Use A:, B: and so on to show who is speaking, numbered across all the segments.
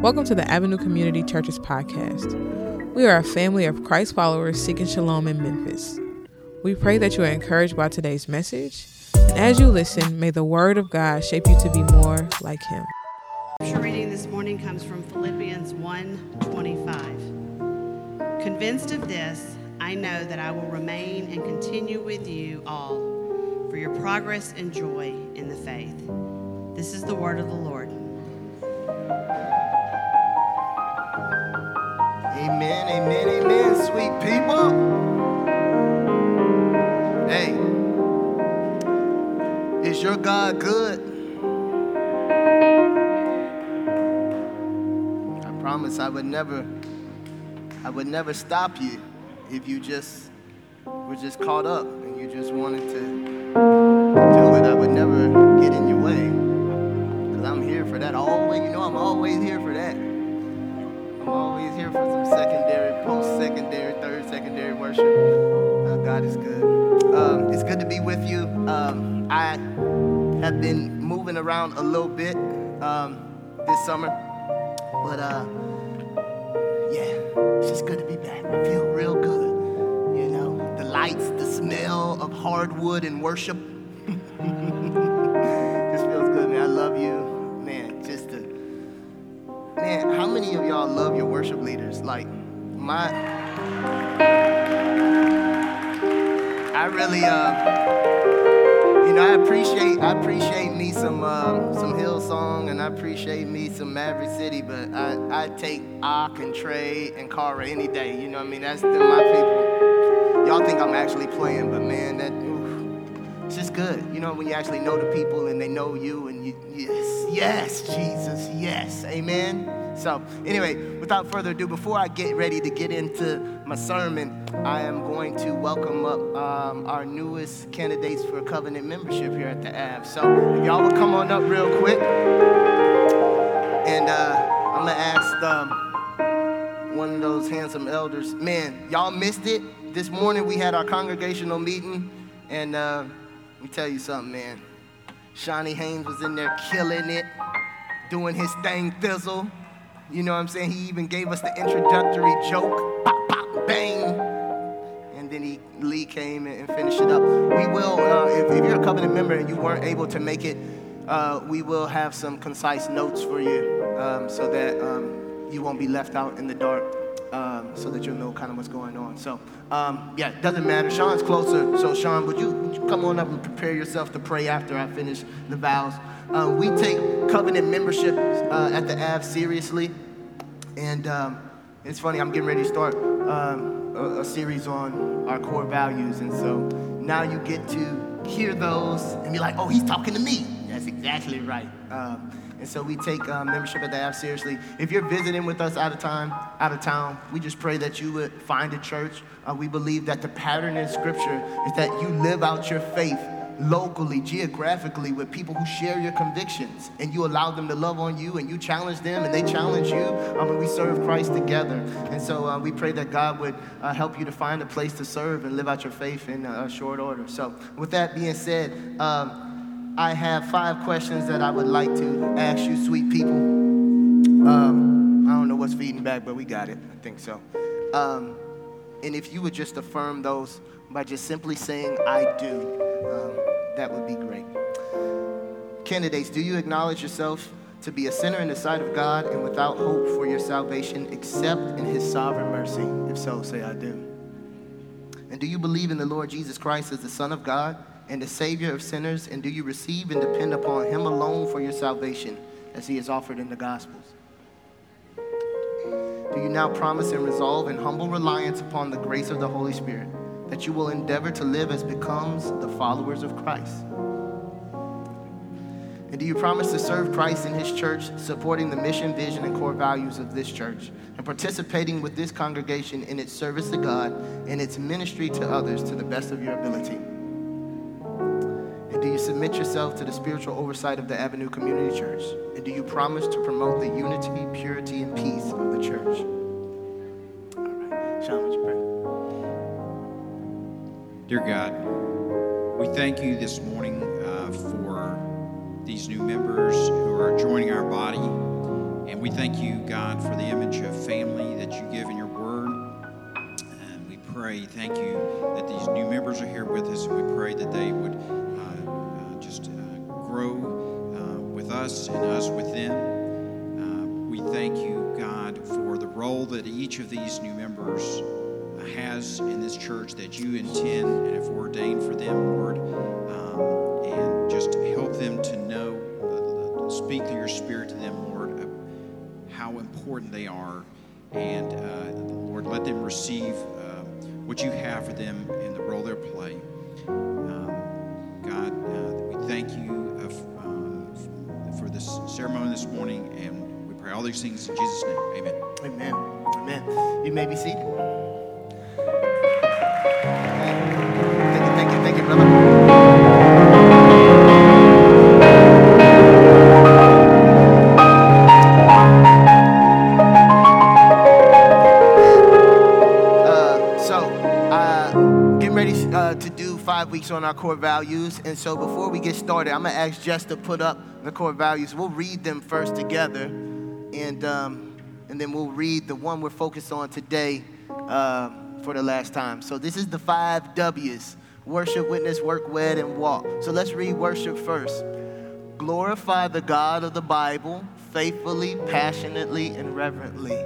A: Welcome to the Avenue Community Churches podcast. We are a family of Christ followers seeking shalom in Memphis. We pray that you are encouraged by today's message, and as you listen, may the word of God shape you to be more like him.
B: Scripture reading this morning comes from Philippians 1:25. Convinced of this, I know that I will remain and continue with you all for your progress and joy in the faith. This is the word of the Lord.
C: Amen, amen, amen, sweet people. Hey, is your God good? I promise I would never, I would never stop you if you just were just caught up and you just wanted to do it. I would never get in your way. Because I'm here for that always. You know I'm always here for always here for some secondary, post-secondary, third secondary worship. Uh, God is good. Um, it's good to be with you. Um, I have been moving around a little bit um, this summer, but uh, yeah, it's just good to be back. I feel real good. You know, the lights, the smell of hardwood and worship. Man, how many of y'all love your worship leaders? Like, my. I really, uh, you know, I appreciate, I appreciate me some, um, some Hillsong, and I appreciate me some Maverick City, but I, I take Ak and Trey and Cara any day. You know what I mean? That's my people. Y'all think I'm actually playing, but man, that, oof, it's just good. You know, when you actually know the people and they know you, and you, yes, yes, Jesus, yes, amen. So, anyway, without further ado, before I get ready to get into my sermon, I am going to welcome up um, our newest candidates for covenant membership here at the Ave. So, if y'all would come on up real quick, and uh, I'm gonna ask um, one of those handsome elders. Man, y'all missed it. This morning we had our congregational meeting, and uh, let me tell you something, man. Shawnee Haynes was in there killing it, doing his thing thizzle. You know what I'm saying? He even gave us the introductory joke, pop, pop, bang. And then he, Lee came and finished it up. We will, uh, if, if, you're a covenant member and you weren't able to make it, uh, we will have some concise notes for you um, so that um, you won't be left out in the dark. Um, so that you'll know kind of what's going on. So, um, yeah, it doesn't matter. Sean's closer. So, Sean, would you, would you come on up and prepare yourself to pray after I finish the vows? Uh, we take covenant membership uh, at the Ave seriously. And um, it's funny, I'm getting ready to start um, a, a, series on our core values. And so now you get to hear those and be like, oh, he's talking to me. That's exactly right. Um, and so we take uh, membership at the Ave seriously. If you're visiting with us out of time, out of town, we just pray that you would find a church. Uh, we believe that the pattern in Scripture is that you live out your faith locally, geographically, with people who share your convictions, and you allow them to love on you, and you challenge them, and they challenge you. I mean, we serve Christ together, and so uh, we pray that God would uh, help you to find a place to serve and live out your faith in a short order. So, with that being said, um, I have five questions that I would like to ask you, sweet people. Um, I don't know what's feeding back, but we got it. I think so. Um, and if you would just affirm those by just simply saying, I do, um, that would be great. Candidates, do you acknowledge yourself to be a sinner in the sight of God and without hope for your salvation except in His sovereign mercy? If so, say, I do. And do you believe in the Lord Jesus Christ as the Son of God? And the Savior of sinners? And do you receive and depend upon Him alone for your salvation as He is offered in the Gospels? Do you now promise and resolve in humble reliance upon the grace of the Holy Spirit that you will endeavor to live as becomes the followers of Christ? And do you promise to serve Christ in His church, supporting the mission, vision, and core values of this church, and participating with this congregation in its service to God and its ministry to others to the best of your ability? Submit yourself to the spiritual oversight of the Avenue Community Church? And do you promise to promote the unity, purity, and peace of the church? All right. Sean, would you
D: pray? Dear God, we thank you this morning uh, for these new members who are joining our body. And we thank you, God, for the image of family that you give in your word. And we pray, thank you, that these new members are here with us. And we pray that they would grow uh, with us and us with them. Uh, we thank you, God, for the role that each of these new members has in this church that you intend and have ordained for them, Lord. Um, and just help them to know, uh, speak through your spirit to them, Lord, how important they are. And uh, Lord, let them receive uh, what you have for them in the role they play. Um, God, uh, we thank you ceremony this morning, and we pray all these things in Jesus' name. Amen.
C: Amen. Amen. You may be seated. Thank you, thank you, thank you, brother. Uh, so, uh, getting ready uh, to do five weeks on our core values. And so, before we get started, I'm going to ask Jess to put up the core values. We'll read them first together, and, um, and then we'll read the one we're focused on today uh, for the last time. So, this is the five W's worship, witness, work, wed, and walk. So, let's read worship first. Glorify the God of the Bible faithfully, passionately, and reverently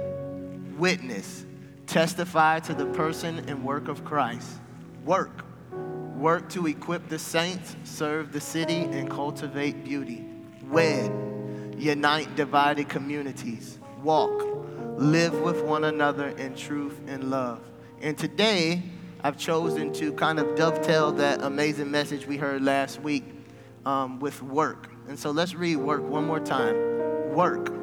C: witness, testify to the person and work of Christ. Work, work to equip the saints, serve the city, and cultivate beauty. Wed, unite divided communities. Walk, live with one another in truth and love. And today, I've chosen to kind of dovetail that amazing message we heard last week um, with work. And so let's read work one more time. Work,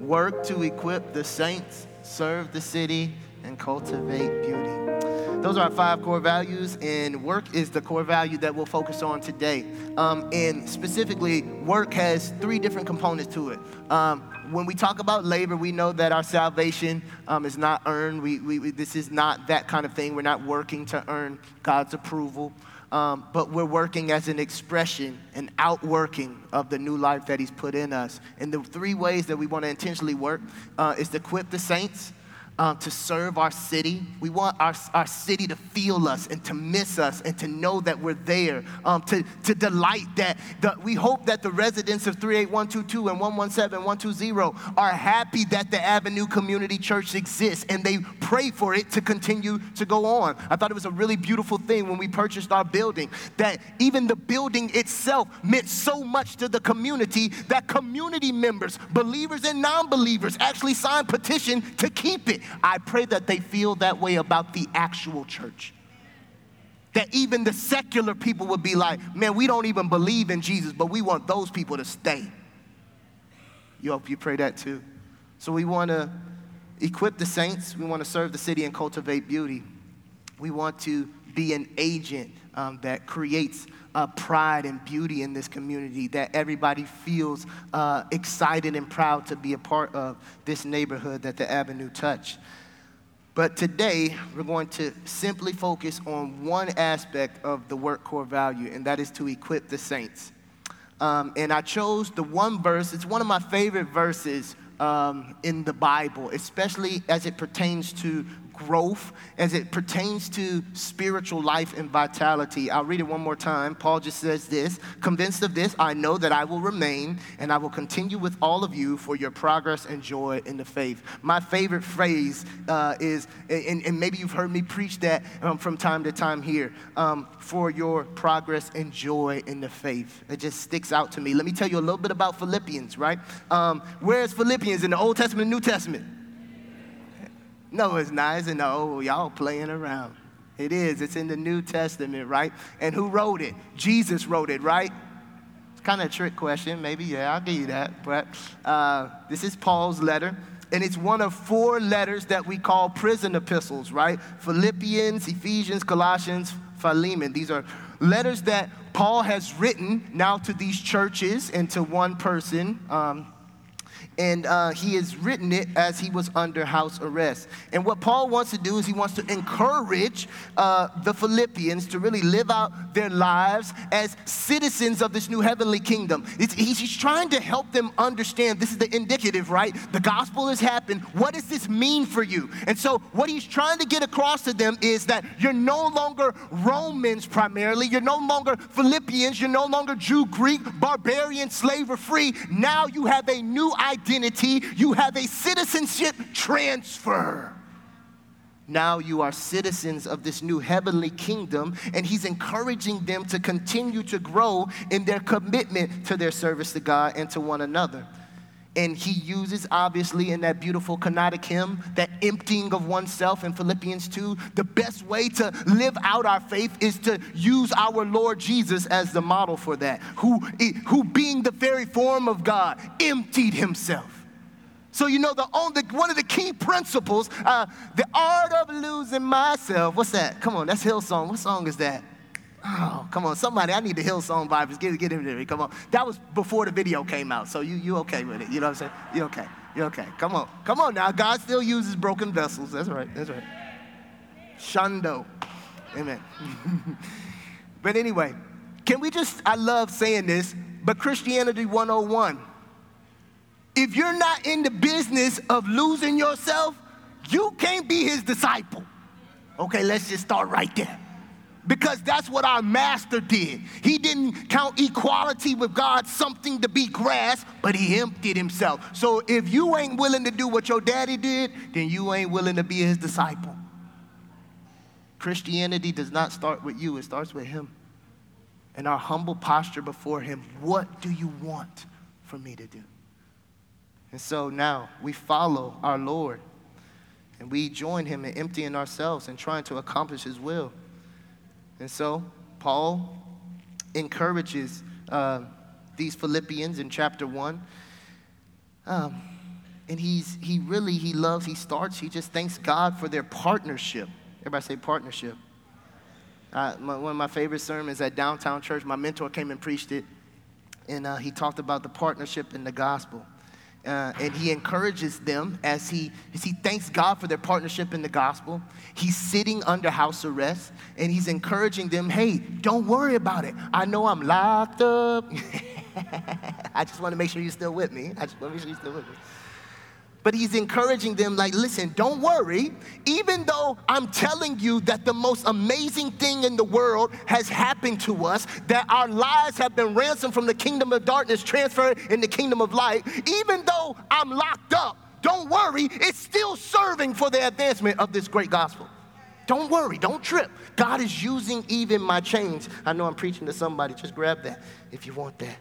C: work to equip the saints, serve the city, and cultivate beauty. Those are our five core values, and work is the core value that we'll focus on today. Um, and specifically, work has three different components to it. Um, when we talk about labor, we know that our salvation um, is not earned. We, we, we- this is not that kind of thing. We're not working to earn God's approval. Um, but we're working as an expression, an outworking of the new life that He's put in us. And the three ways that we want to intentionally work uh, is to equip the saints, um, to serve our city. We want our, our city to feel us and to miss us and to know that we're there, um, to, to delight that. The, we hope that the residents of 38122 and 117120 are happy that the Avenue Community Church exists and they pray for it to continue to go on. I thought it was a really beautiful thing when we purchased our building that even the building itself meant so much to the community that community members, believers and non believers, actually signed petition to keep it. I pray that they feel that way about the actual church. That even the secular people would be like, man, we don't even believe in Jesus, but we want those people to stay. You hope you pray that too. So we want to equip the saints, we want to serve the city and cultivate beauty. We want to be an agent um, that creates uh, pride and beauty in this community, that everybody feels uh, excited and proud to be a part of this neighborhood that the Avenue touch. But today, we're going to simply focus on one aspect of the work core value, and that is to equip the saints. Um, and I chose the one verse, it's one of my favorite verses um, in the Bible, especially as it pertains to growth, as it pertains to spiritual life and vitality. I'll read it one more time. Paul just says this Convinced of this, I know that I will remain and I will continue with all of you for your progress and joy in the faith. My favorite phrase uh, is, and, and maybe you've heard me preach that um, from time to time here, um, for your progress and joy in the faith. It just sticks out to me. Let me tell you a little bit about Philippians, right? Um, where is Philippians in the Old Testament and New Testament? No, it's not. It's in the old. Y'all playing around. It is. It's in the New Testament, right? And who wrote it? Jesus wrote it, right? It's kind of a trick question. Maybe, yeah, I'll give you that. But uh, this is Paul's letter. And it's one of four letters that we call prison epistles, right? Philippians, Ephesians, Colossians, Philemon. These are letters that Paul has written now to these churches and to one person. Um, and uh, he has written it as he was under house arrest. And what Paul wants to do is he wants to encourage uh, the Philippians to really live out their lives as citizens of this new heavenly kingdom. It's, he's, trying to help them understand this is the indicative, right? The gospel has happened. What does this mean for you? And so, what he's trying to get across to them is that you're no longer Romans primarily, you're no longer Philippians, you're no longer Jew, Greek, barbarian, slave, or free. Now you have a new identity identity, you have a citizenship transfer. Now you are citizens of this new heavenly kingdom, and he's encouraging them to continue to grow in their commitment to their service to God and to one another. And he uses, obviously, in that beautiful kenotic hymn, that emptying of oneself in Philippians 2. The best way to live out our faith is to use our Lord Jesus as the model for that, who, who being the very form of God, emptied himself. So, you know, the, only, one of the key principles, uh, the art of losing myself. What's that? Come on, that's Hillsong. What song is that? Oh, come on, somebody, I need the Hillsong vibes. Get, get him there. Come on. That was before the video came out, so you, you okay with it. You know what I'm saying? You okay. You okay. Come on. Come on now. God still uses broken vessels. That's right. That's right. Shando. Amen. but anyway, can we just, I love saying this, but Christianity 101. If you're not in the business of losing yourself, you can't be his disciple. Okay, let's just start right there because that's what our master did. He didn't count equality with God something to be grasped, but he emptied himself. So if you ain't willing to do what your daddy did, then you ain't willing to be his disciple. Christianity does not start with you, it starts with him. And our humble posture before him, what do you want for me to do? And so now we follow our Lord and we join him in emptying ourselves and trying to accomplish his will. And so, Paul encourages uh, these Philippians in chapter 1. Um, and he's, he really, he loves, he starts, he just thanks God for their partnership. Everybody say partnership. Uh, my, one of my favorite sermons at Downtown Church, my mentor came and preached it. And uh, he talked about the partnership in the gospel. Uh, and he encourages them as he, as he thanks God for their partnership in the gospel. He's sitting under house arrest and he's encouraging them hey, don't worry about it. I know I'm locked up. I just want to make sure you're still with me. I just want to make sure you're still with me but he's encouraging them like listen don't worry. Even though i'm telling you that the most amazing thing in the world has happened to us that our lives have been ransomed from the kingdom of darkness transferred in the kingdom of light even though i'm locked up don't worry it's still serving for the advancement of this great gospel. Don't worry don't trip. God is using even my chains. I know i'm preaching to somebody just grab that if you want that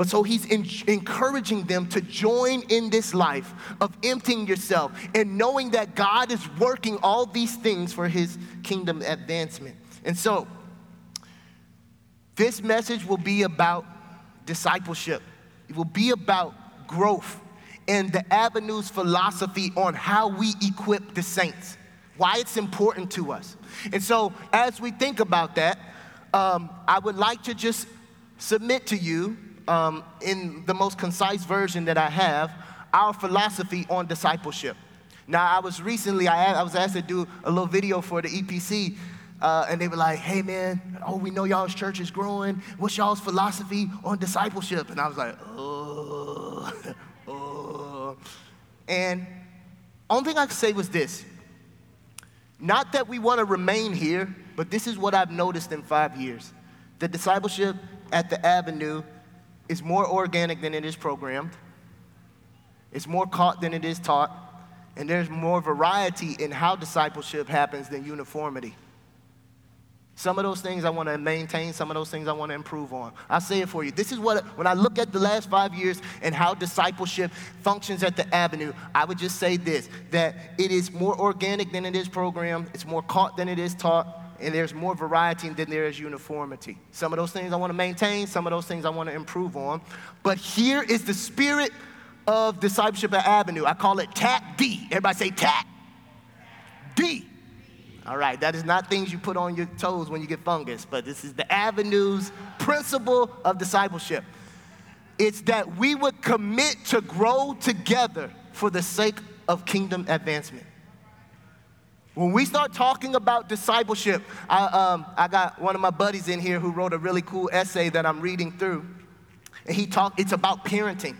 C: but so he's in, encouraging them to join in this life of emptying yourself and knowing that God is working all these things for his kingdom advancement. And so this message will be about discipleship, it will be about growth and the avenues philosophy on how we equip the saints, why it's important to us. And so as we think about that, um, I would like to just submit to you um, in the most concise version that I have, our philosophy on discipleship. Now, I was recently, I, I was asked to do a little video for the EPC, uh, and they were like, hey man, oh, we know y'all's church is growing. What's y'all's philosophy on discipleship? And I was like, oh, oh. And only thing I could say was this not that we want to remain here, but this is what I've noticed in five years. The discipleship at the Avenue is more organic than it is programmed. It's more caught than it is taught. And there's more variety in how discipleship happens than uniformity. Some of those things I want to maintain, some of those things I want to improve on. I'll say it for you. This is what, when I look at the last five years and how discipleship functions at the Avenue, I would just say this that it is more organic than it is programmed, it's more caught than it is taught, and there's more variety than there is uniformity. Some of those things I want to maintain, some of those things I want to improve on. But here is the spirit of discipleship at Avenue. I call it TAT D. Everybody say TAT D. All right, that is not things you put on your toes when you get fungus, but this is the Avenue's principle of discipleship. it's that we would commit to grow together for the sake of kingdom advancement. When we start talking about discipleship, I, um, I got one of my buddies in here who wrote a really cool essay that I'm reading through. And he talked, it's about parenting.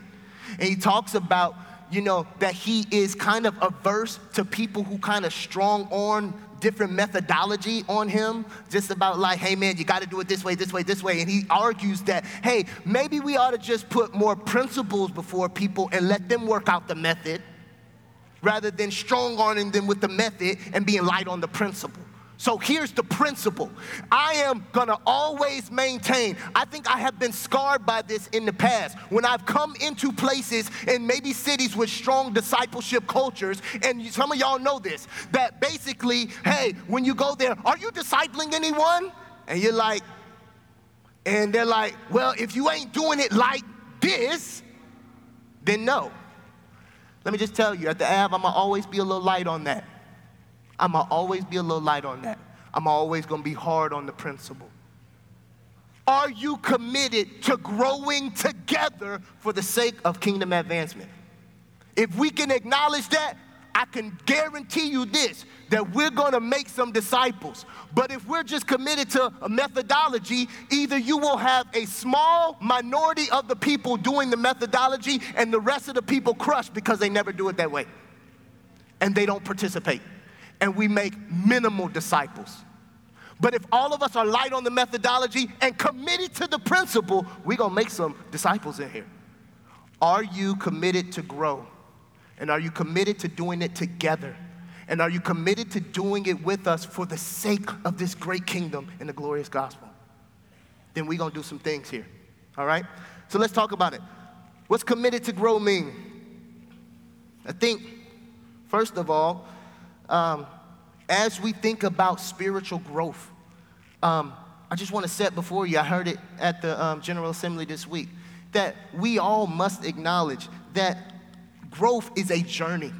C: And he talks about, you know, that he is kind of averse to people who kind of strong on different methodology on him, just about like, hey man, you got to do it this way, this way, this way. And he argues that, hey, maybe we ought to just put more principles before people and let them work out the method rather than strong arming them with the method and being light on the principle. So here's the principle. I am gonna always maintain. I think I have been scarred by this in the past. When I've come into places and maybe cities with strong discipleship cultures, and some of y'all know this, that basically, hey, when you go there, are you discipling anyone? And you're like, and they're like, well, if you ain't doing it like this, then no. Let me just tell you, at the Ave, I'm gonna always be a little light on that. I'm gonna always be a little light on that. I'm always gonna be hard on the principle. Are you committed to growing together for the sake of kingdom advancement? If we can acknowledge that, I can guarantee you this that we're gonna make some disciples. But if we're just committed to a methodology, either you will have a small minority of the people doing the methodology and the rest of the people crushed because they never do it that way and they don't participate. And we make minimal disciples. But if all of us are light on the methodology and committed to the principle, we're gonna make some disciples in here. Are you committed to grow? And are you committed to doing it together? And are you committed to doing it with us for the sake of this great kingdom and the glorious gospel? Then we're gonna do some things here. All right? So let's talk about it. What's committed to grow mean? I think, first of all, um, as we think about spiritual growth, um, I just want to set before you, I heard it at the um, General Assembly this week, that we all must acknowledge that growth is a journey.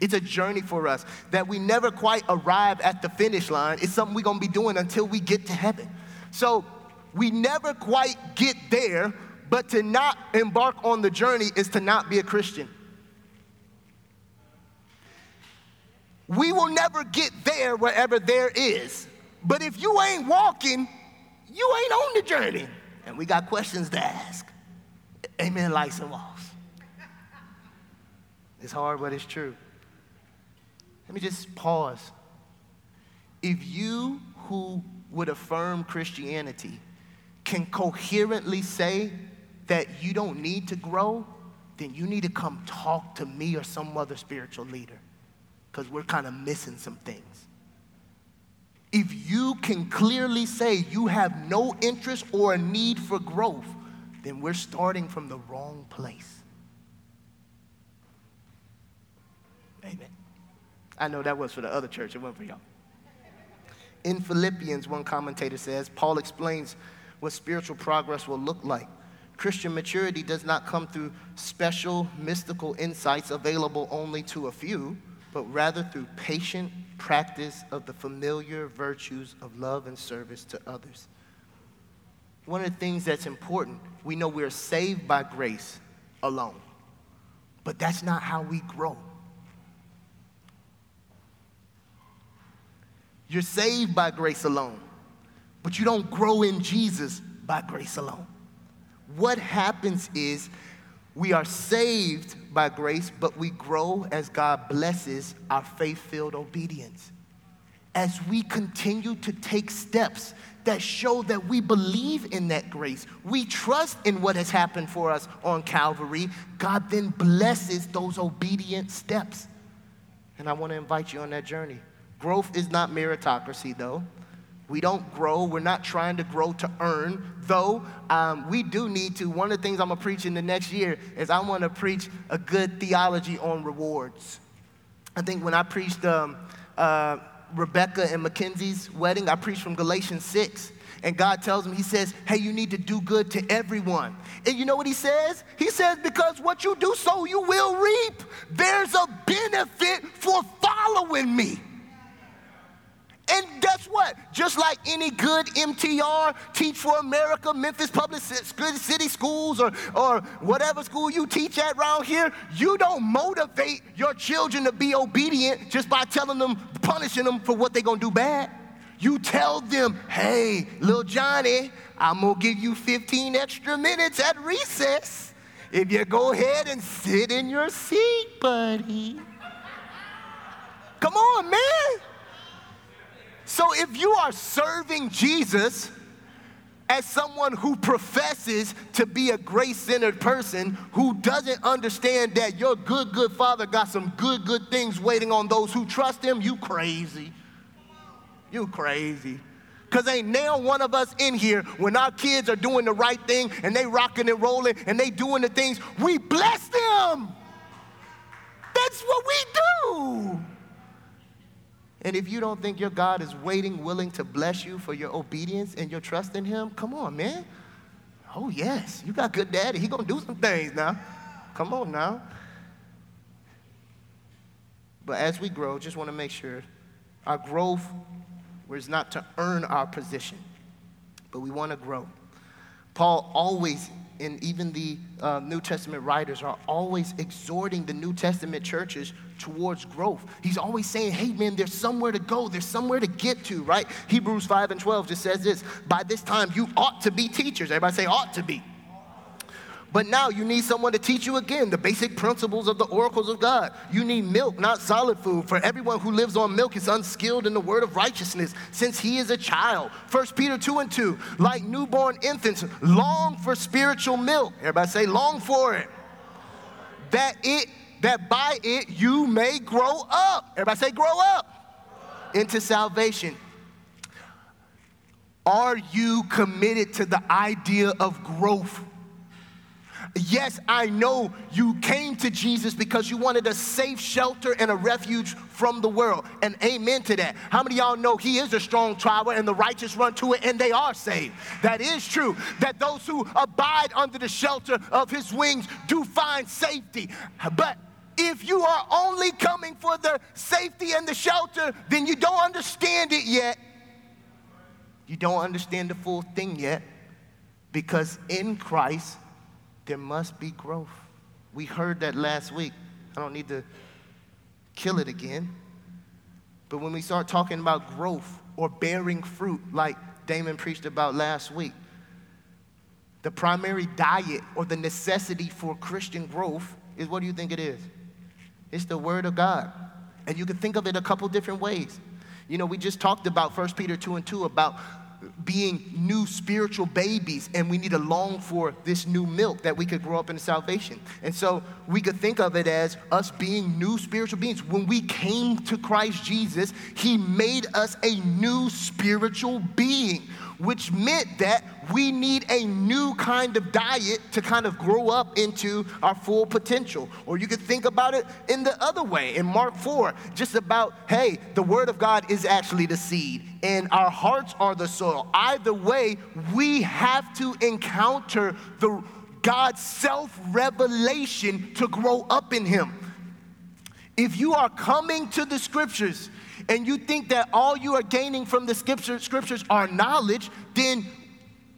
C: It's a journey for us that we never quite arrive at the finish line. It's something we're gonna be doing until we get to heaven. So we never quite get there, but to not embark on the journey is to not be a Christian. We will never get there wherever there is. But if you ain't walking, you ain't on the journey. And we got questions to ask. Amen, lights and walls. It's hard, but it's true. Let me just pause. If you who would affirm Christianity can coherently say that you don't need to grow, then you need to come talk to me or some other spiritual leader because we're kind of missing some things. If you can clearly say you have no interest or a need for growth, then we're starting from the wrong place. Amen. I know that was for the other church, it wasn't for y'all. In Philippians, one commentator says, Paul explains what spiritual progress will look like. Christian maturity does not come through special mystical insights available only to a few, but rather through patient practice of the familiar virtues of love and service to others. One of the things that's important, we know we're saved by grace alone, but that's not how we grow. You're saved by grace alone, but you don't grow in Jesus by grace alone. What happens is we are saved by grace, but we grow as God blesses our faith filled obedience. As we continue to take steps that show that we believe in that grace, we trust in what has happened for us on Calvary, God then blesses those obedient steps. And I want to invite you on that journey. Growth is not meritocracy, though. We don't grow. We're not trying to grow to earn, though um, we do need to. One of the things I'm going to preach in the next year is I want to preach a good theology on rewards. I think when I preached um, uh, Rebecca and Mackenzie's wedding, I preached from Galatians 6. And God tells him, He says, Hey, you need to do good to everyone. And you know what He says? He says, Because what you do, so you will reap. There's a benefit for following me. And guess what? Just like any good MTR, Teach for America, Memphis Public City Schools, or, or whatever school you teach at around here, you don't motivate your children to be obedient just by telling them, punishing them for what they're gonna do bad. You tell them, hey, little Johnny, I'm gonna give you 15 extra minutes at recess if you go ahead and sit in your seat, buddy. Come on, man. So if you are serving Jesus as someone who professes to be a grace centered person who doesn't understand that your good, good father got some good, good things waiting on those who trust him, you crazy. You crazy. Because ain't now one of us in here when our kids are doing the right thing and they rocking and rolling and they doing the things, we bless them. That's what we do. And if you don't think your God is waiting, willing to bless you for your obedience and your trust in Him, come on, man. Oh, yes, you got good daddy. He gonna do some things now. Come on now. But as we grow, just want to make sure our growth was not to earn our position, but we want to grow. Paul always, and even the uh, New Testament writers are always exhorting the New Testament churches towards growth. He's always saying, hey man, there's somewhere to go, there's somewhere to get to, right? Hebrews 5 and 12 just says this by this time you ought to be teachers. Everybody say, ought to be. But now you need someone to teach you again the basic principles of the oracles of God. You need milk, not solid food. For everyone who lives on milk is unskilled in the word of righteousness, since he is a child. 1 Peter 2 and 2, like newborn infants, long for spiritual milk. Everybody say, long for it. That it that by it you may grow up. Everybody say, grow up into salvation. Are you committed to the idea of growth? Yes, I know you came to Jesus because you wanted a safe shelter and a refuge from the world. And amen to that. How many y'all know He is a strong tower and the righteous run to it and they are saved? That is true. That those who abide under the shelter of His wings do find safety. But if you are only coming for the safety and the shelter, then you don't understand it yet. You don't understand the full thing yet because in Christ, there must be growth. We heard that last week. I don't need to kill it again. But when we start talking about growth or bearing fruit, like Damon preached about last week, the primary diet or the necessity for Christian growth is what do you think it is? It's the Word of God. And you can think of it a couple different ways. You know, we just talked about 1 Peter 2 and 2 about being new spiritual babies, and we need to long for this new milk that we could grow up in salvation. And so we could think of it as us being new spiritual beings. When we came to Christ Jesus, He made us a new spiritual being which meant that we need a new kind of diet to kind of grow up into our full potential. Or you could think about it in the other way, in Mark 4, just about, hey, the Word of God is actually the seed, and our hearts are the soil. Either way, we have to encounter the God's self revelation to grow up in Him. If you are coming to the scriptures and you think that all you are gaining from the scriptures are knowledge, then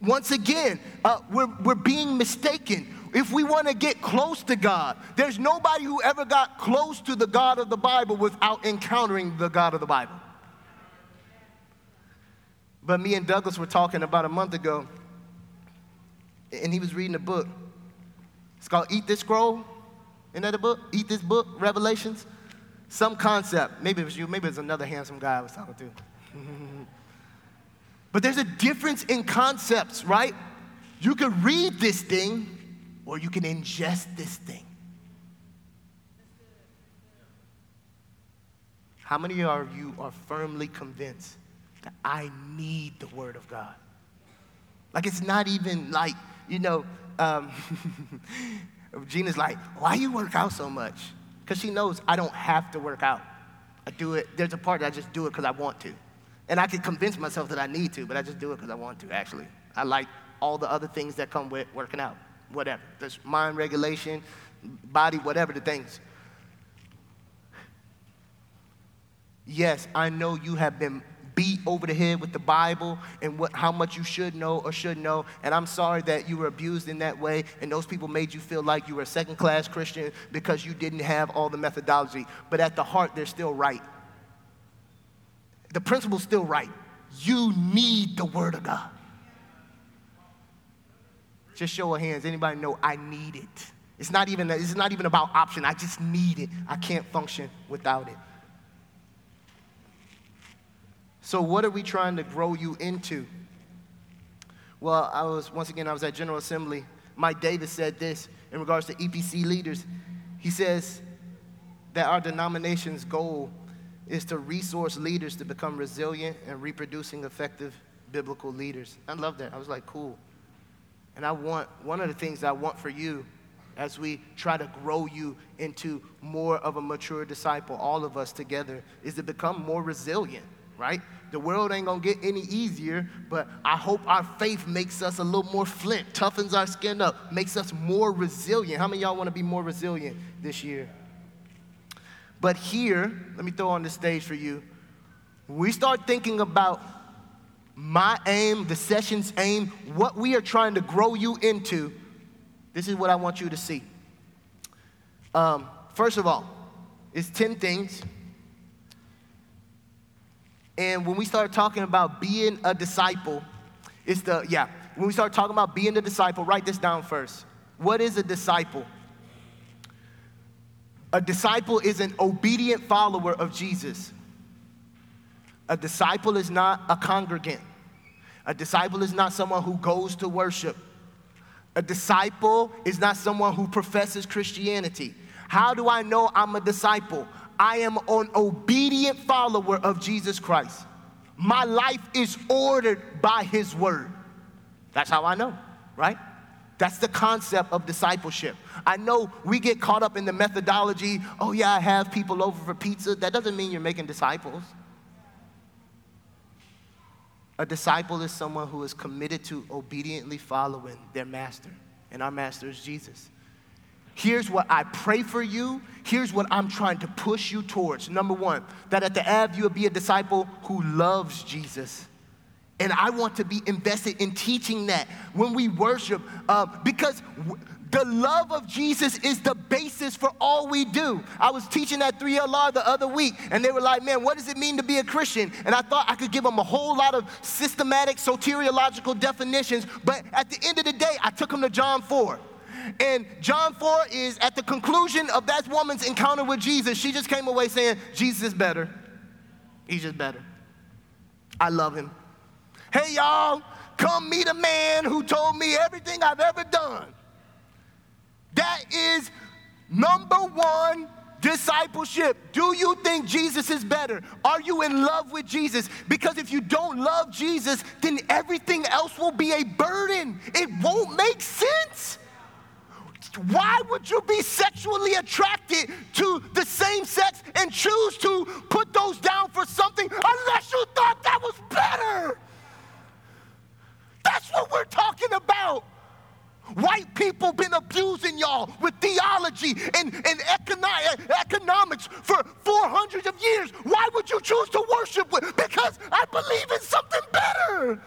C: once again, uh, we're, we're being mistaken. If we want to get close to God, there's nobody who ever got close to the God of the Bible without encountering the God of the Bible. But me and Douglas were talking about a month ago, and he was reading a book. It's called Eat This Scroll. Isn't that a book? Eat This Book, Revelations some concept. Maybe it was you, maybe it was another handsome guy I was talking to. but there's a difference in concepts, right? You can read this thing or you can ingest this thing. How many of you are firmly convinced that I need the Word of God? Like it's not even like, you know, um, Gina's like, why you work out so much? because she knows I don't have to work out. I do it, there's a part that I just do it because I want to. And I can convince myself that I need to, but I just do it because I want to, actually. I like all the other things that come with working out, whatever. There's mind regulation, body, whatever the things. Yes, I know you have been beat over the head with the Bible and what, how much you should know or should know. And I'm sorry that you were abused in that way and those people made you feel like you were a second class Christian because you didn't have all the methodology. But at the heart, they're still right. The principle's still right. You need the Word of God. Just show of hands. Anybody know I need it? It's not even, it's not even about option. I just need it. I can't function without it. So, what are we trying to grow you into? Well, I was, once again, I was at General Assembly. Mike Davis said this in regards to EPC leaders. He says that our denomination's goal is to resource leaders to become resilient and reproducing effective biblical leaders. I love that. I was like, cool. And I want, one of the things I want for you as we try to grow you into more of a mature disciple, all of us together, is to become more resilient, right? The world ain't gonna get any easier, but I hope our faith makes us a little more flint, toughens our skin up, makes us more resilient. How many y'all wanna be more resilient this year? But here, let me throw on the stage for you. we start thinking about my aim, the session's aim, what we are trying to grow you into, this is what I want you to see. Um, first of all, it's 10 things. And when we start talking about being a disciple, it's the, yeah, when we start talking about being a disciple, write this down first. What is a disciple? A disciple is an obedient follower of Jesus. A disciple is not a congregant. A disciple is not someone who goes to worship. A disciple is not someone who professes Christianity. How do I know I'm a disciple? I am an obedient follower of Jesus Christ. My life is ordered by His word. That's how I know, right? That's the concept of discipleship. I know we get caught up in the methodology oh, yeah, I have people over for pizza. That doesn't mean you're making disciples. A disciple is someone who is committed to obediently following their master, and our master is Jesus. Here's what I pray for you. Here's what I'm trying to push you towards. Number one, that at the Ave you will be a disciple who loves Jesus. And I want to be invested in teaching that when we worship, uh, because the love of Jesus is the basis for all we do. I was teaching at 3LR the other week, and they were like, Man, what does it mean to be a Christian? And I thought I could give them a whole lot of systematic soteriological definitions, but at the end of the day, I took them to John 4. And John 4 is at the conclusion of that woman's encounter with Jesus. She just came away saying, Jesus is better. He's just better. I love him. Hey, y'all, come meet a man who told me everything I've ever done. That is number one discipleship. Do you think Jesus is better? Are you in love with Jesus? Because if you don't love Jesus, then everything else will be a burden. It won't make sense. Why would you be sexually attracted to the same sex and choose to put those down for something unless you thought that was better? That's what we're talking about. White people been abusing y'all with theology and, and econo- economics for 400 of years. Why would you choose to worship with? Because I believe in something better.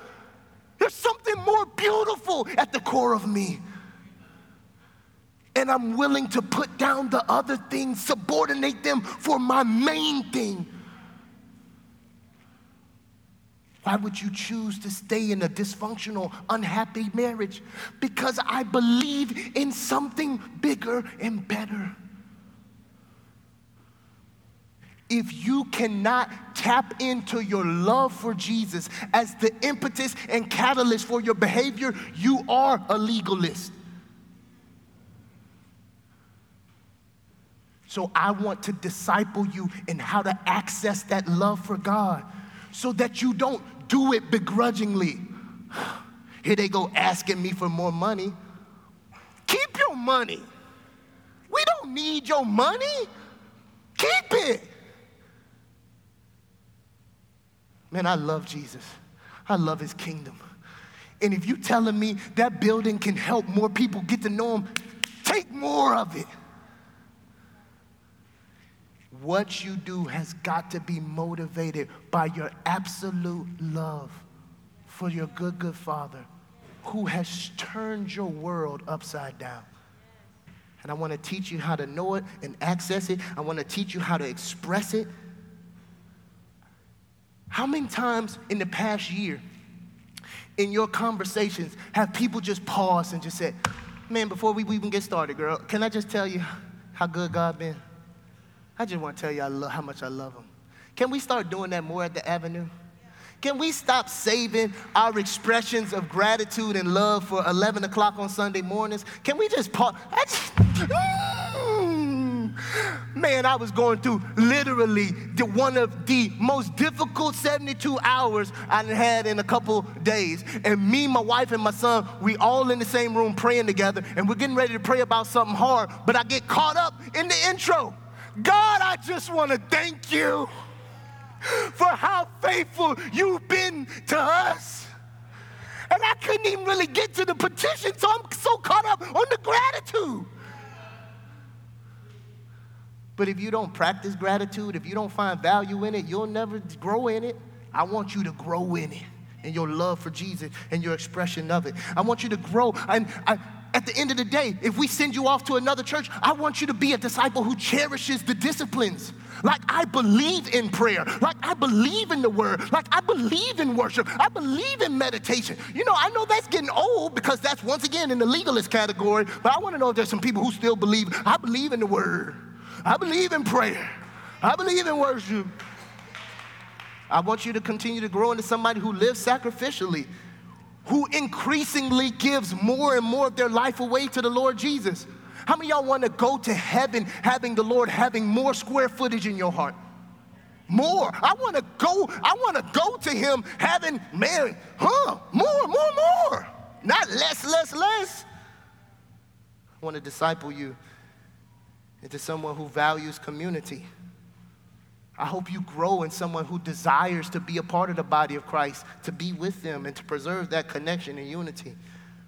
C: There's something more beautiful at the core of me. And I'm willing to put down the other things, subordinate them for my main thing. Why would you choose to stay in a dysfunctional, unhappy marriage? Because I believe in something bigger and better. If you cannot tap into your love for Jesus as the impetus and catalyst for your behavior, you are a legalist. So I want to disciple you in how to access that love for God so that you don't do it begrudgingly. Here they go asking me for more money. Keep your money. We don't need your money. Keep it. Man, I love Jesus. I love his kingdom. And if you're telling me that building can help more people get to know him, take more of it. What you do has got to be motivated by your absolute love for your good, good Father who has turned your world upside down. And I want to teach you how to know it and access it. I want to teach you how to express it. How many times in the past year, in your conversations, have people just paused and just said, Man, before we even get started, girl, can I just tell you how good God been? I just want to tell you I how much I love them. Can we start doing that more at the Avenue? Can we stop saving our expressions of gratitude and love for 11 o'clock on Sunday mornings? Can we just pause? I just, mm, man, I was going through literally the, one of the most difficult 72 hours I had in a couple days. And me, my wife, and my son, we all in the same room praying together, and we're getting ready to pray about something hard, but I get caught up in the intro. God, I just want to thank you for how faithful you've been to us. And I couldn't even really get to the petition, so I'm so caught up on the gratitude. But if you don't practice gratitude, if you don't find value in it, you'll never grow in it. I want you to grow in it in your love for Jesus and your expression of it. I want you to grow. And I, at the end of the day, if we send you off to another church, I want you to be a disciple who cherishes the disciplines. Like I believe in prayer, like I believe in the word, like I believe in worship, I believe in meditation. You know, I know that's getting old because that's once again in the legalist category, but I want to know if there's some people who still believe. I believe in the word, I believe in prayer, I believe in worship. I want you to continue to grow into somebody who lives sacrificially who increasingly gives more and more of their life away to the Lord Jesus. How many y'all want to go to heaven having the Lord having more square footage in your heart? More. I want to go, I want to go to him having, man, huh? More, more, more. Not less, less, less. I want to disciple you into someone who values community. I hope you grow in someone who desires to be a part of the body of Christ, to be with them, and to preserve that connection and unity.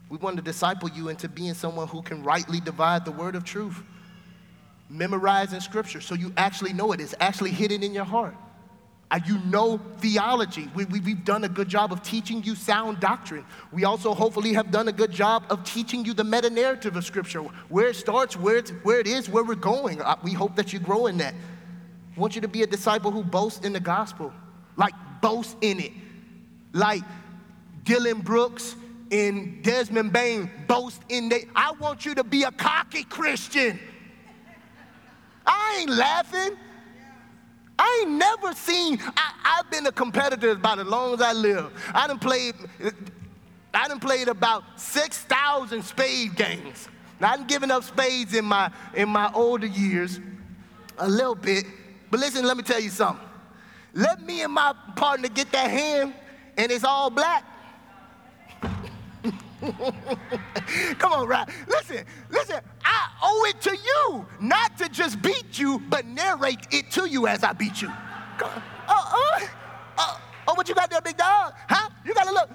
C: We want to disciple you into being someone who can rightly divide the word of truth, memorizing scripture so you actually know it. It's actually hidden in your heart. You know theology. We, we, we've done a good job of teaching you sound doctrine. We also hopefully have done a good job of teaching you the meta narrative of Scripture, where it starts, where, it's, where it is, where we're going. Uh, we hope that you grow in that. I want you to be a disciple who boasts in the gospel, like boasts in it. Like Dillon Brooks and Desmond Bane boast in it. I want you to be a cocky Christian. I ain't laughing. I ain't never seen, I, have been a competitor about as long as I live. I done played, I done played about 6,000 spade games. Now, I done given up spades in my, in my older years a little bit, but listen, let me tell you something. Let me and my partner get that hand, and it's all black. Come on, right? Listen, listen, I owe it to you, not to just beat you, but narrate it to you as I beat you. Uh, uh, uh, oh, what you got there, big dog? Huh? You got a little,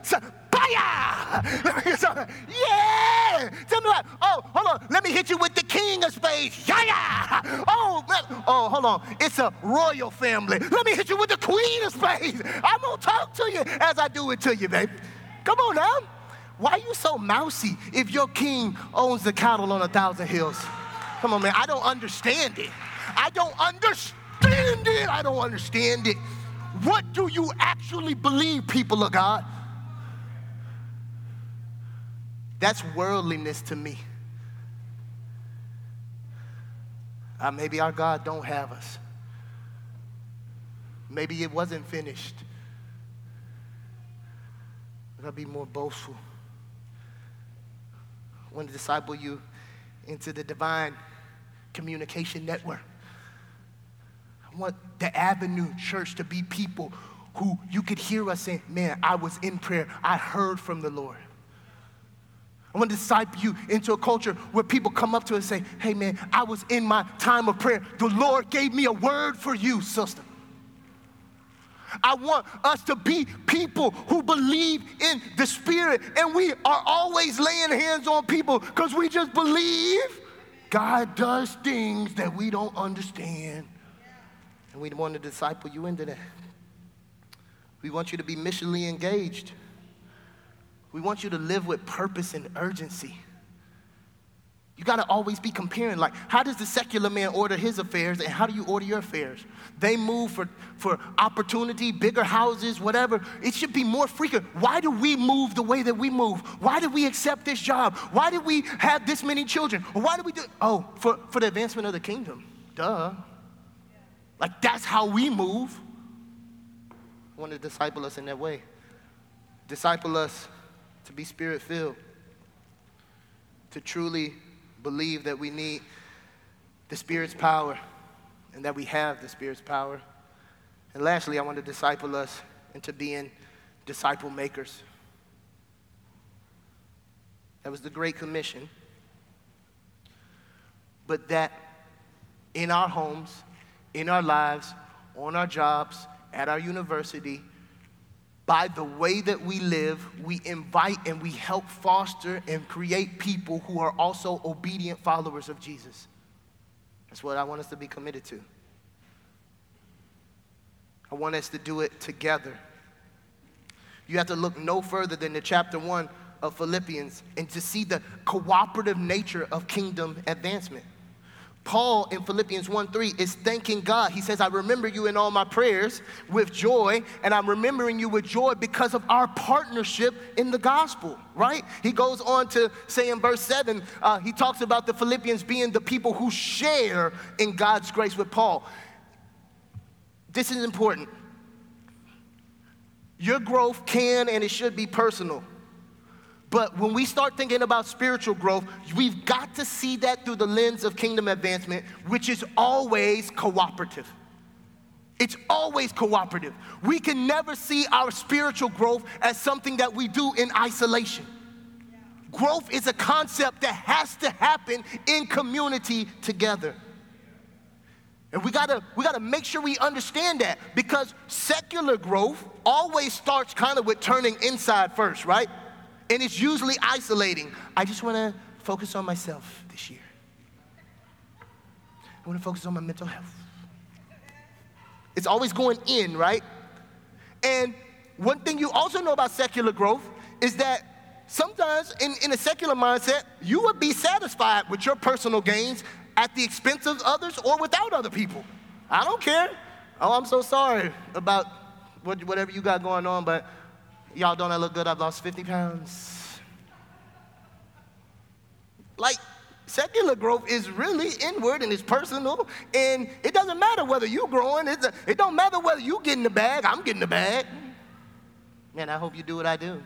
C: Fire! yeah! Tell me what? Oh, hold on. Let me hit you with the king of spades. Yeah, yeah! Oh, oh, hold on. It's a royal family. Let me hit you with the queen of spades. I'm gonna talk to you as I do it to you, baby. Come on now. Why you so mousy if your king owns the cattle on a thousand hills? Come on, man. I don't understand it. I don't understand it. I don't understand it. What do you actually believe, people of God? That's worldliness to me. Uh, maybe our God don't have us. Maybe it wasn't finished. I gotta be more boastful. I want to disciple you into the divine communication network. Want the Avenue Church to be people who you could hear us saying, Man, I was in prayer. I heard from the Lord. I want to disciple you into a culture where people come up to us and say, Hey, man, I was in my time of prayer. The Lord gave me a word for you, sister. I want us to be people who believe in the Spirit, and we are always laying hands on people because we just believe God does things that we don't understand. And we want to disciple you into that. We want you to be missionally engaged. We want you to live with purpose and urgency. You got to always be comparing. Like, how does the secular man order his affairs, and how do you order your affairs? They move for, for opportunity, bigger houses, whatever. It should be more frequent. Why do we move the way that we move? Why did we accept this job? Why did we have this many children? why do we do? Oh, for, for the advancement of the kingdom. Duh. Like, that's how we move. I want to disciple us in that way. Disciple us to be spirit filled, to truly believe that we need the Spirit's power and that we have the Spirit's power. And lastly, I want to disciple us into being disciple makers. That was the Great Commission. But that in our homes, in our lives, on our jobs, at our university, by the way that we live, we invite and we help foster and create people who are also obedient followers of Jesus. That's what I want us to be committed to. I want us to do it together. You have to look no further than the chapter one of Philippians and to see the cooperative nature of kingdom advancement. Paul in Philippians 1 3 is thanking God. He says, I remember you in all my prayers with joy, and I'm remembering you with joy because of our partnership in the gospel, right? He goes on to say in verse 7, uh, he talks about the Philippians being the people who share in God's grace with Paul. This is important. Your growth can and it should be personal. But when we start thinking about spiritual growth, we've got to see that through the lens of kingdom advancement, which is always cooperative. It's always cooperative. We can never see our spiritual growth as something that we do in isolation. Growth is a concept that has to happen in community together. And we gotta, we gotta make sure we understand that because secular growth always starts kind of with turning inside first, right? And it's usually isolating. I just want to focus on myself this year. I want to focus on my mental health. It's always going in, right? And one thing you also know about secular growth is that sometimes in, in a secular mindset, you would be satisfied with your personal gains at the expense of others or without other people. I don't care. Oh, I'm so sorry about what, whatever you got going on, but Y'all don't I look good? I've lost 50 pounds. Like, secular growth is really inward and it's personal, and it doesn't matter whether you're growing, a, it don't matter whether you get in the bag, I'm getting the bag. Man, I hope you do what I do.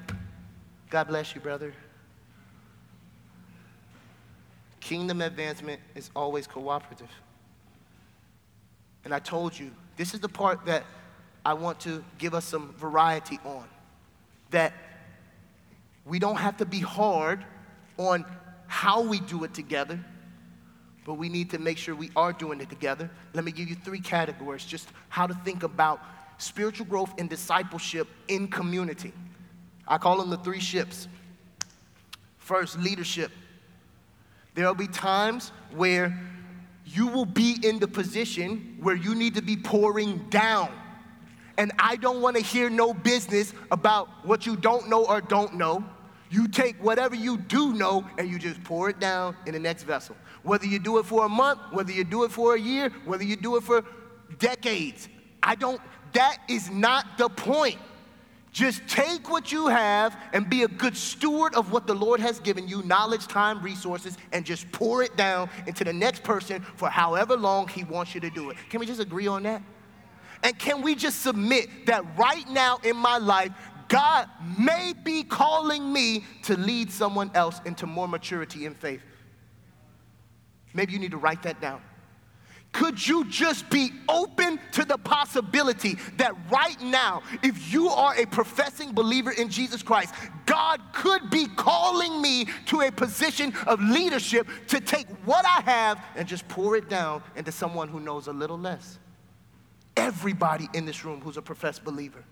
C: God bless you, brother. Kingdom advancement is always cooperative. And I told you, this is the part that I want to give us some variety on that we don't have to be hard on how we do it together, but we need to make sure we are doing it together. Let me give you three categories just how to think about spiritual growth and discipleship in community. I call them the three ships. First, leadership. There will be times where you will be in the position where you need to be pouring down and I don't want to hear no business about what you don't know or don't know. You take whatever you do know and you just pour it down in the next vessel. Whether you do it for a month, whether you do it for a year, whether you do it for decades. I don't, that is not the point. Just take what you have and be a good steward of what the Lord has given you knowledge, time, resources and just pour it down into the next person for however long He wants you to do it. Can we just agree on that? And can we just submit that right now in my life, God may be calling me to lead someone else into more maturity in faith? Maybe you need to write that down. Could you just be open to the possibility that right now, if you are a professing believer in Jesus Christ, God could be calling me to a position of leadership to take what I have and just pour it down into someone who knows a little less? Everybody in this room who's a professed believer.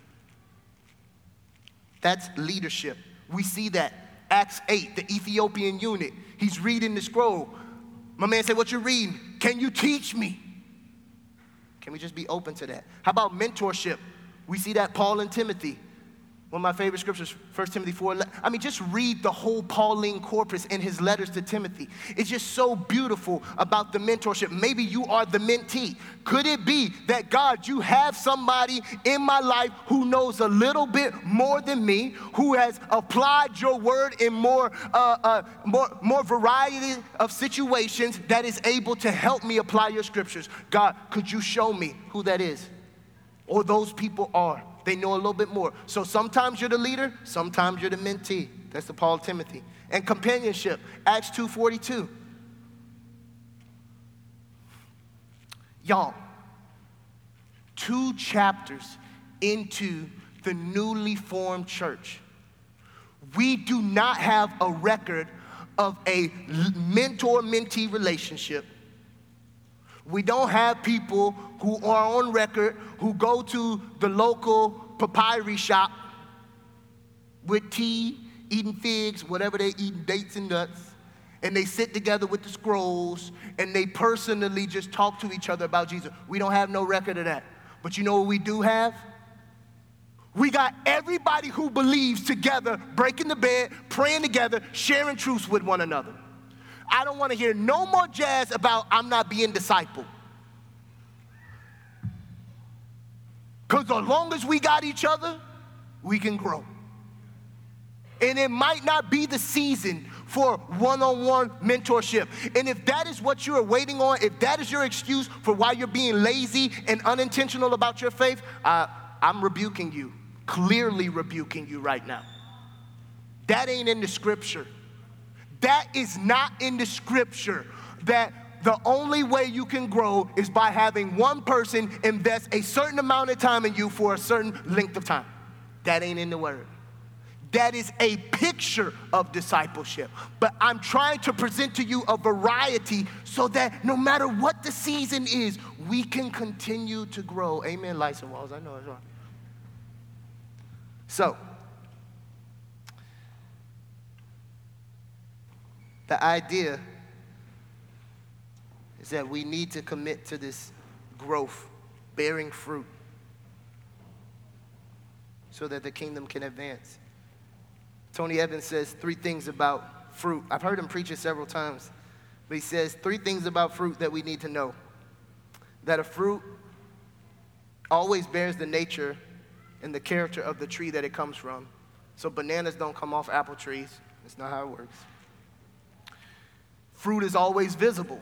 C: That's leadership. We see that. Acts 8, the Ethiopian eunuch, he's reading the scroll. My man said, What you reading? Can you teach me? Can we just be open to that? How about mentorship? We see that Paul and Timothy. One of my favorite scriptures, 1 Timothy 4. I mean, just read the whole Pauline corpus in his letters to Timothy. It's just so beautiful about the mentorship. Maybe you are the mentee. Could it be that, God, you have somebody in my life who knows a little bit more than me, who has applied your word in more, uh, uh, more, more variety of situations that is able to help me apply your scriptures? God, could you show me who that is? Or those people are? They know a little bit more. So sometimes you're the leader, sometimes you're the mentee. That's the Paul Timothy. And companionship, Acts 2:42. Y'all, two chapters into the newly formed church, we do not have a record of a mentor mentee relationship. We don't have people who are on record who go to the local papyri shop with tea, eating figs, whatever they eat, dates and nuts, and they sit together with the scrolls and they personally just talk to each other about Jesus. We don't have no record of that. But you know what we do have? We got everybody who believes together, breaking the bed, praying together, sharing truths with one another. I don't want to hear no more jazz about I'm not being discipled. Because as long as we got each other, we can grow. And it might not be the season for one on one mentorship. And if that is what you're waiting on, if that is your excuse for why you're being lazy and unintentional about your faith, uh, I'm rebuking you, clearly rebuking you right now. That ain't in the scripture. That is not in the scripture that the only way you can grow is by having one person invest a certain amount of time in you for a certain length of time. That ain't in the word. That is a picture of discipleship. But I'm trying to present to you a variety so that no matter what the season is, we can continue to grow. Amen, lights and walls. I know it's right. So, the idea that we need to commit to this growth, bearing fruit, so that the kingdom can advance. Tony Evans says three things about fruit. I've heard him preach it several times, but he says three things about fruit that we need to know that a fruit always bears the nature and the character of the tree that it comes from. So bananas don't come off apple trees. That's not how it works. Fruit is always visible.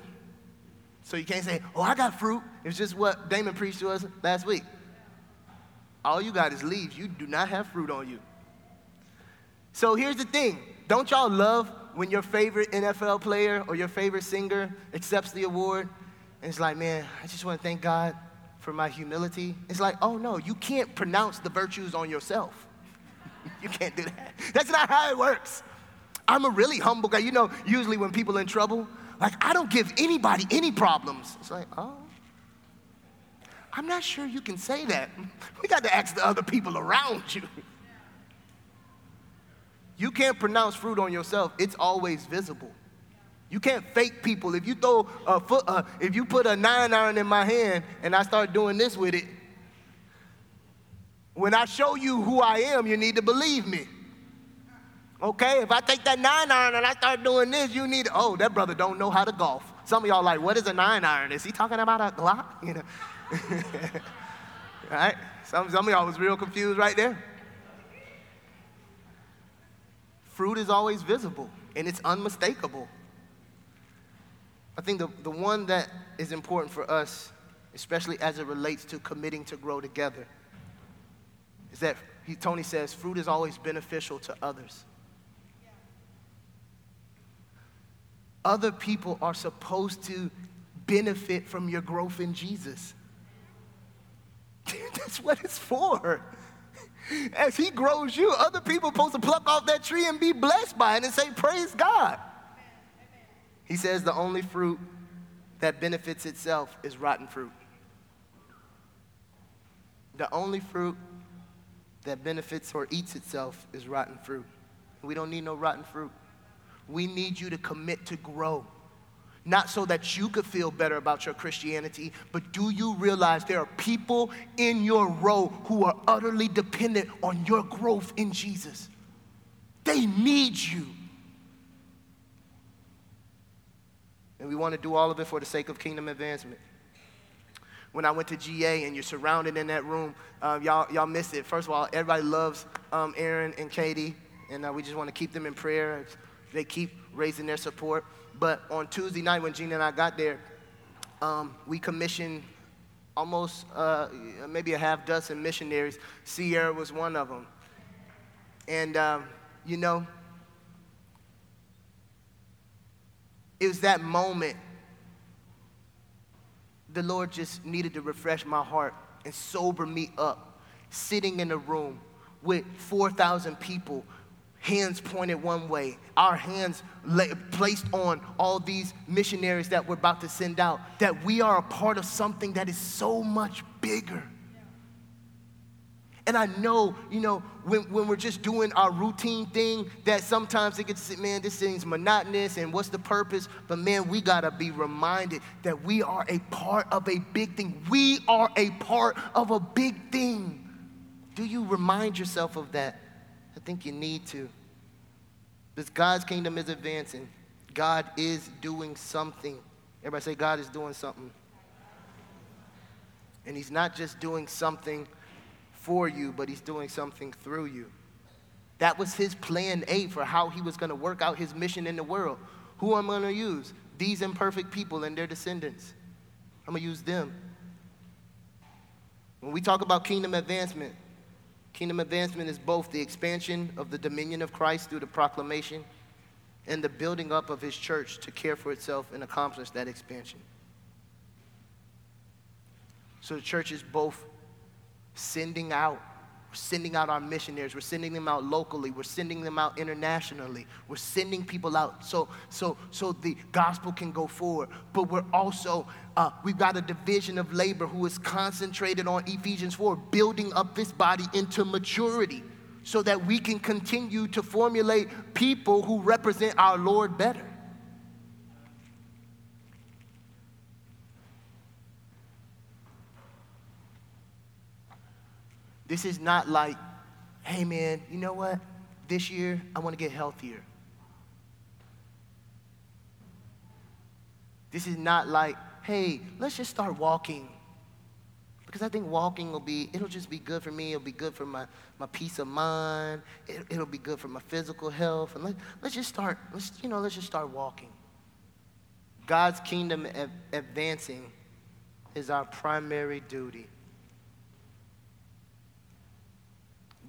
C: So you can't say, oh, I got fruit. It's just what Damon preached to us last week. All you got is leaves. You do not have fruit on you. So here's the thing don't y'all love when your favorite NFL player or your favorite singer accepts the award? And it's like, man, I just want to thank God for my humility. It's like, oh no, you can't pronounce the virtues on yourself. you can't do that. That's not how it works. I'm a really humble guy. You know, usually when people in trouble, like, I don't give anybody any problems. It's like, oh, I'm not sure you can say that. We got to ask the other people around you. You can't pronounce fruit on yourself, it's always visible. You can't fake people. If you throw a foot, uh, if you put a nine iron in my hand and I start doing this with it, when I show you who I am, you need to believe me. Okay, if I take that nine iron and I start doing this, you need, oh, that brother don't know how to golf. Some of y'all like, what is a nine iron? Is he talking about a Glock? You know, right? Some, some of y'all was real confused right there. Fruit is always visible and it's unmistakable. I think the, the one that is important for us, especially as it relates to committing to grow together, is that he, Tony says fruit is always beneficial to others. Other people are supposed to benefit from your growth in Jesus. That's what it's for. As he grows you, other people are supposed to pluck off that tree and be blessed by it and say, Praise God. He says the only fruit that benefits itself is rotten fruit. The only fruit that benefits or eats itself is rotten fruit. We don't need no rotten fruit. We need you to commit to grow. not so that you could feel better about your Christianity, but do you realize there are people in your row who are utterly dependent on your growth in Jesus? They need you. And we want to do all of it for the sake of kingdom advancement. When I went to GA and you're surrounded in that room, uh, y'all, y'all missed it. First of all, everybody loves um, Aaron and Katie, and uh, we just want to keep them in prayer. They keep raising their support. But on Tuesday night, when Gina and I got there, um, we commissioned almost uh, maybe a half dozen missionaries. Sierra was one of them. And, um, you know, it was that moment the Lord just needed to refresh my heart and sober me up, sitting in a room with 4,000 people hands pointed one way, our hands lay, placed on all these missionaries that we're about to send out, that we are a part of something that is so much bigger. And I know, you know, when, when we're just doing our routine thing, that sometimes it gets, man, this thing's monotonous and what's the purpose? But man, we gotta be reminded that we are a part of a big thing. We are a part of a big thing. Do you remind yourself of that? Think you need to. Because God's kingdom is advancing. God is doing something. Everybody say, God is doing something. And He's not just doing something for you, but He's doing something through you. That was His plan A for how He was going to work out His mission in the world. Who am I going to use? These imperfect people and their descendants. I'm going to use them. When we talk about kingdom advancement, Kingdom advancement is both the expansion of the dominion of Christ through the proclamation and the building up of his church to care for itself and accomplish that expansion. So the church is both sending out we're sending out our missionaries. We're sending them out locally. We're sending them out internationally. We're sending people out so, so, so the gospel can go forward. But we're also, uh, we've got a division of labor who is concentrated on Ephesians 4, building up this body into maturity so that we can continue to formulate people who represent our Lord better. This is not like, hey man, you know what? This year, I want to get healthier. This is not like, hey, let's just start walking. Because I think walking will be, it'll just be good for me. It'll be good for my, my peace of mind. It, it'll be good for my physical health. And let, let's just start, let's, you know, let's just start walking. God's kingdom advancing is our primary duty.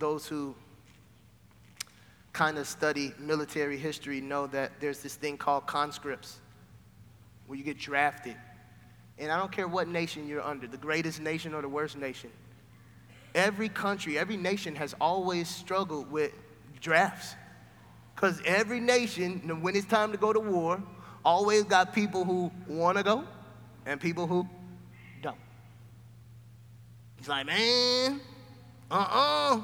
C: Those who kind of study military history know that there's this thing called conscripts where you get drafted. And I don't care what nation you're under, the greatest nation or the worst nation. Every country, every nation has always struggled with drafts. Because every nation, when it's time to go to war, always got people who want to go and people who don't. It's like, man, uh-uh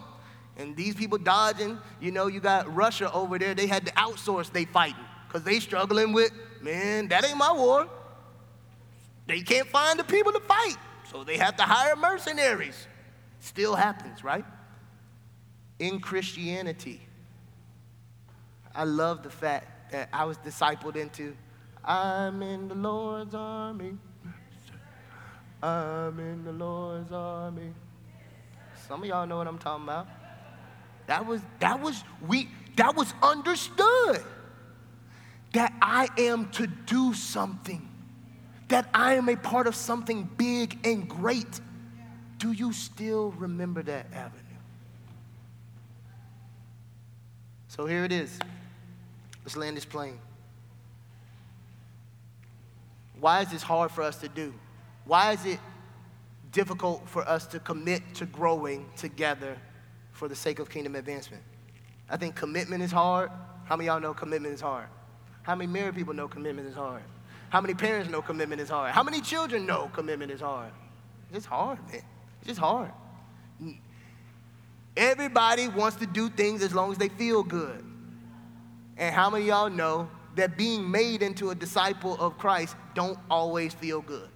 C: and these people dodging. You know, you got Russia over there. They had to outsource they fighting because they struggling with, man, that ain't my war. They can't find the people to fight, so they have to hire mercenaries. Still happens, right? In Christianity, I love the fact that I was discipled into. I'm in the Lord's army. I'm in the Lord's army. Some of y'all know what I'm talking about. That was that was we that was understood that I am to do something. That I am a part of something big and great. Do you still remember that avenue? So here it is. Let's land this plane. Why is this hard for us to do? Why is it difficult for us to commit to growing together for the sake of kingdom advancement. I think commitment is hard. How many y'all know commitment is hard? How many married people know commitment is hard? How many parents know commitment is hard? How many children know commitment is hard? It's hard, man. It's just hard. Everybody wants to do things as long as they feel good. And how many y'all know that being made into a disciple of Christ don't always feel good.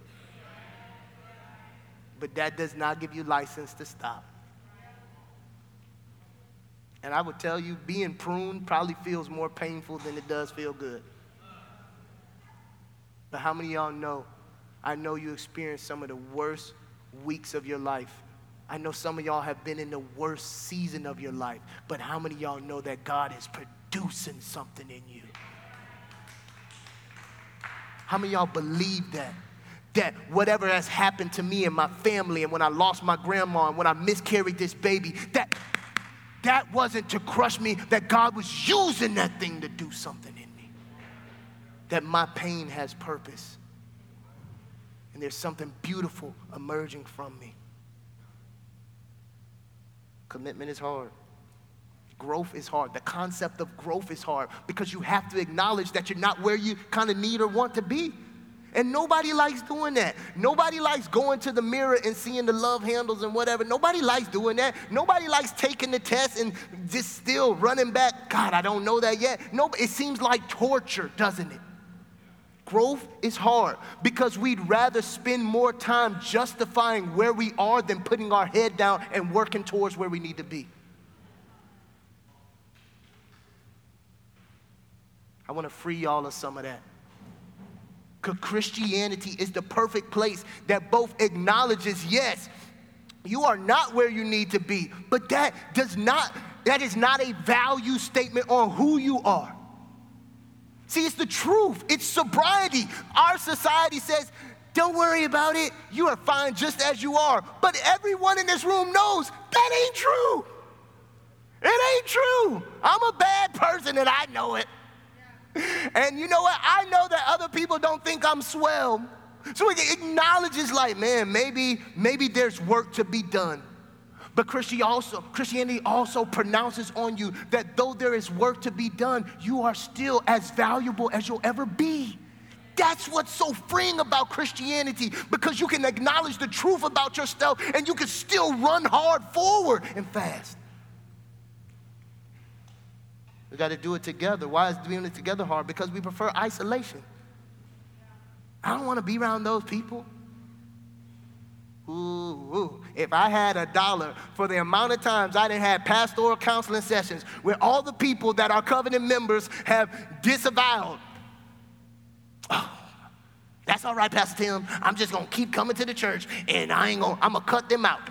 C: But that does not give you license to stop. And I would tell you, being pruned probably feels more painful than it does feel good. But how many y'all know? I know you experienced some of the worst weeks of your life. I know some of y'all have been in the worst season of your life. But how many y'all know that God is producing something in you? How many y'all believe that? That whatever has happened to me and my family, and when I lost my grandma, and when I miscarried this baby, that that wasn't to crush me, that God was using that thing to do something in me. That my pain has purpose. And there's something beautiful emerging from me. Commitment is hard. Growth is hard. The concept of growth is hard because you have to acknowledge that you're not where you kind of need or want to be. And nobody likes doing that. Nobody likes going to the mirror and seeing the love handles and whatever. Nobody likes doing that. Nobody likes taking the test and just still running back. God, I don't know that yet. No, it seems like torture, doesn't it? Growth is hard because we'd rather spend more time justifying where we are than putting our head down and working towards where we need to be. I want to free y'all of some of that. Because Christianity is the perfect place that both acknowledges, yes, you are not where you need to be, but that does not, that is not a value statement on who you are. See, it's the truth, it's sobriety. Our society says, don't worry about it, you are fine just as you are. But everyone in this room knows that ain't true. It ain't true. I'm a bad person and I know it. And you know what? I know that other people don't think I'm swell. So it acknowledges, like, man, maybe, maybe there's work to be done. But Christianity also, Christianity also pronounces on you that though there is work to be done, you are still as valuable as you'll ever be. That's what's so freeing about Christianity because you can acknowledge the truth about yourself and you can still run hard forward and fast. We got to do it together. Why is doing it together hard? Because we prefer isolation. I don't want to be around those people. Ooh, ooh, If I had a dollar for the amount of times I didn't have pastoral counseling sessions where all the people that our covenant members have disavowed. Oh, that's all right, Pastor Tim. I'm just gonna keep coming to the church and I ain't gonna, I'm gonna cut them out.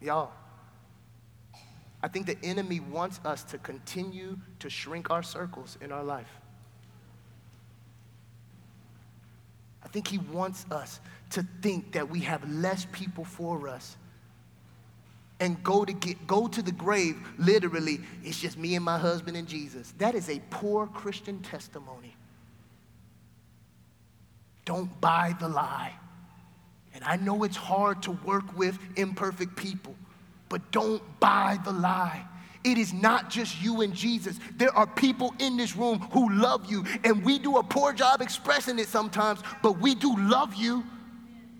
C: Y'all, I think the enemy wants us to continue to shrink our circles in our life. I think he wants us to think that we have less people for us and go to get go to the grave literally it's just me and my husband and Jesus. That is a poor Christian testimony. Don't buy the lie. And I know it's hard to work with imperfect people but don't buy the lie. It is not just you and Jesus. There are people in this room who love you, and we do a poor job expressing it sometimes, but we do love you.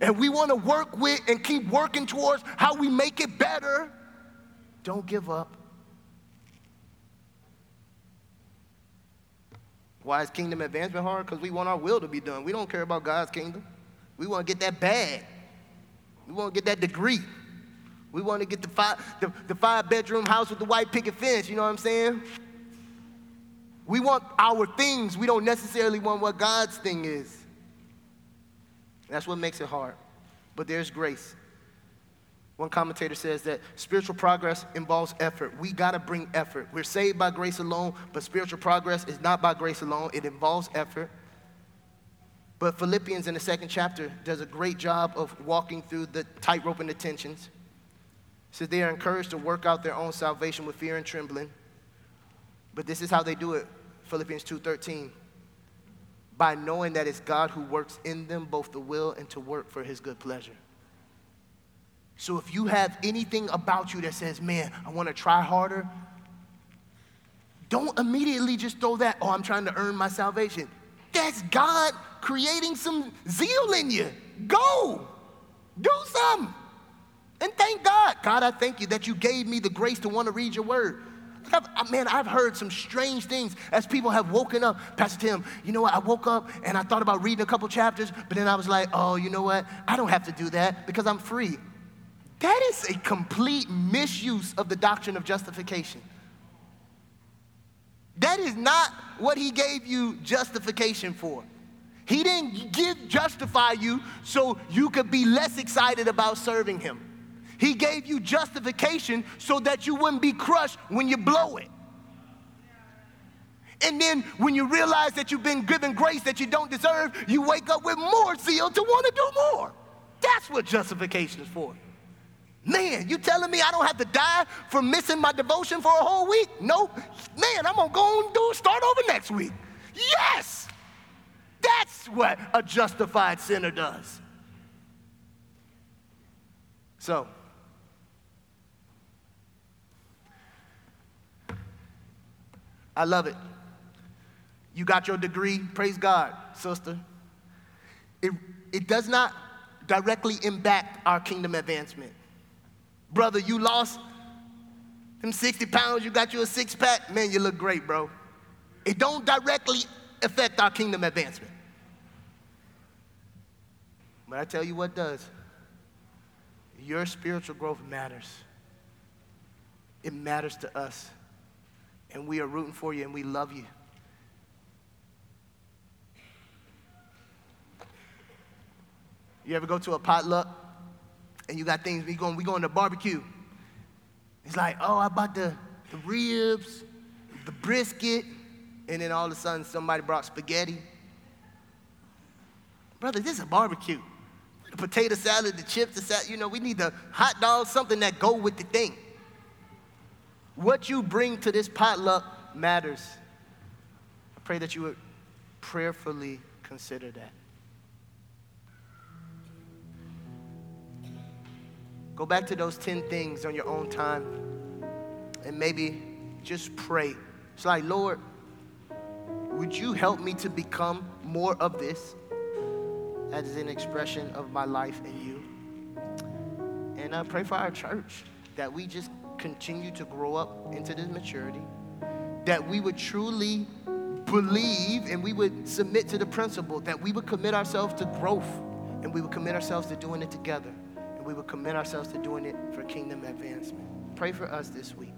C: And we want to work with and keep working towards how we make it better. Don't give up. Why is kingdom advancement hard? Because we want our will to be done. We don't care about God's kingdom. We want to get that bag. We want to get that degree. We want to get the five, the, the five bedroom house with the white picket fence, you know what I'm saying? We want our things. We don't necessarily want what God's thing is. That's what makes it hard. But there's grace. One commentator says that spiritual progress involves effort. We got to bring effort. We're saved by grace alone, but spiritual progress is not by grace alone, it involves effort. But Philippians in the second chapter does a great job of walking through the tightrope and the tensions says they are encouraged to work out their own salvation with fear and trembling. But this is how they do it. Philippians 2:13. By knowing that it's God who works in them both the will and to work for his good pleasure. So if you have anything about you that says, "Man, I want to try harder," don't immediately just throw that, "Oh, I'm trying to earn my salvation." That's God creating some zeal in you. Go. Do something. And thank God. God, I thank you that you gave me the grace to want to read your word. I've, man, I've heard some strange things as people have woken up. Pastor Tim, you know what? I woke up and I thought about reading a couple chapters, but then I was like, oh, you know what? I don't have to do that because I'm free. That is a complete misuse of the doctrine of justification. That is not what he gave you justification for. He didn't give justify you so you could be less excited about serving him. He gave you justification so that you wouldn't be crushed when you blow it. And then when you realize that you've been given grace that you don't deserve, you wake up with more zeal to want to do more. That's what justification is for. Man, you telling me I don't have to die for missing my devotion for a whole week? Nope. Man, I'm gonna go and do start over next week. Yes! That's what a justified sinner does. So, I love it. You got your degree, praise God, sister. It, it does not directly impact our kingdom advancement. Brother, you lost them 60 pounds, you got you a six pack, man, you look great, bro. It don't directly affect our kingdom advancement. But I tell you what does. Your spiritual growth matters. It matters to us. And we are rooting for you and we love you. You ever go to a potluck and you got things, we going, we going to barbecue. It's like, oh, I bought the, the ribs, the brisket, and then all of a sudden somebody brought spaghetti. Brother, this is a barbecue. The potato salad, the chips, the salad, you know, we need the hot dogs, something that go with the thing. What you bring to this potluck matters. I pray that you would prayerfully consider that. Go back to those 10 things on your own time and maybe just pray. It's like, Lord, would you help me to become more of this as an expression of my life in you? And I pray for our church that we just continue to grow up into this maturity, that we would truly believe and we would submit to the principle that we would commit ourselves to growth and we would commit ourselves to doing it together and we would commit ourselves to doing it for kingdom advancement. Pray for us this week.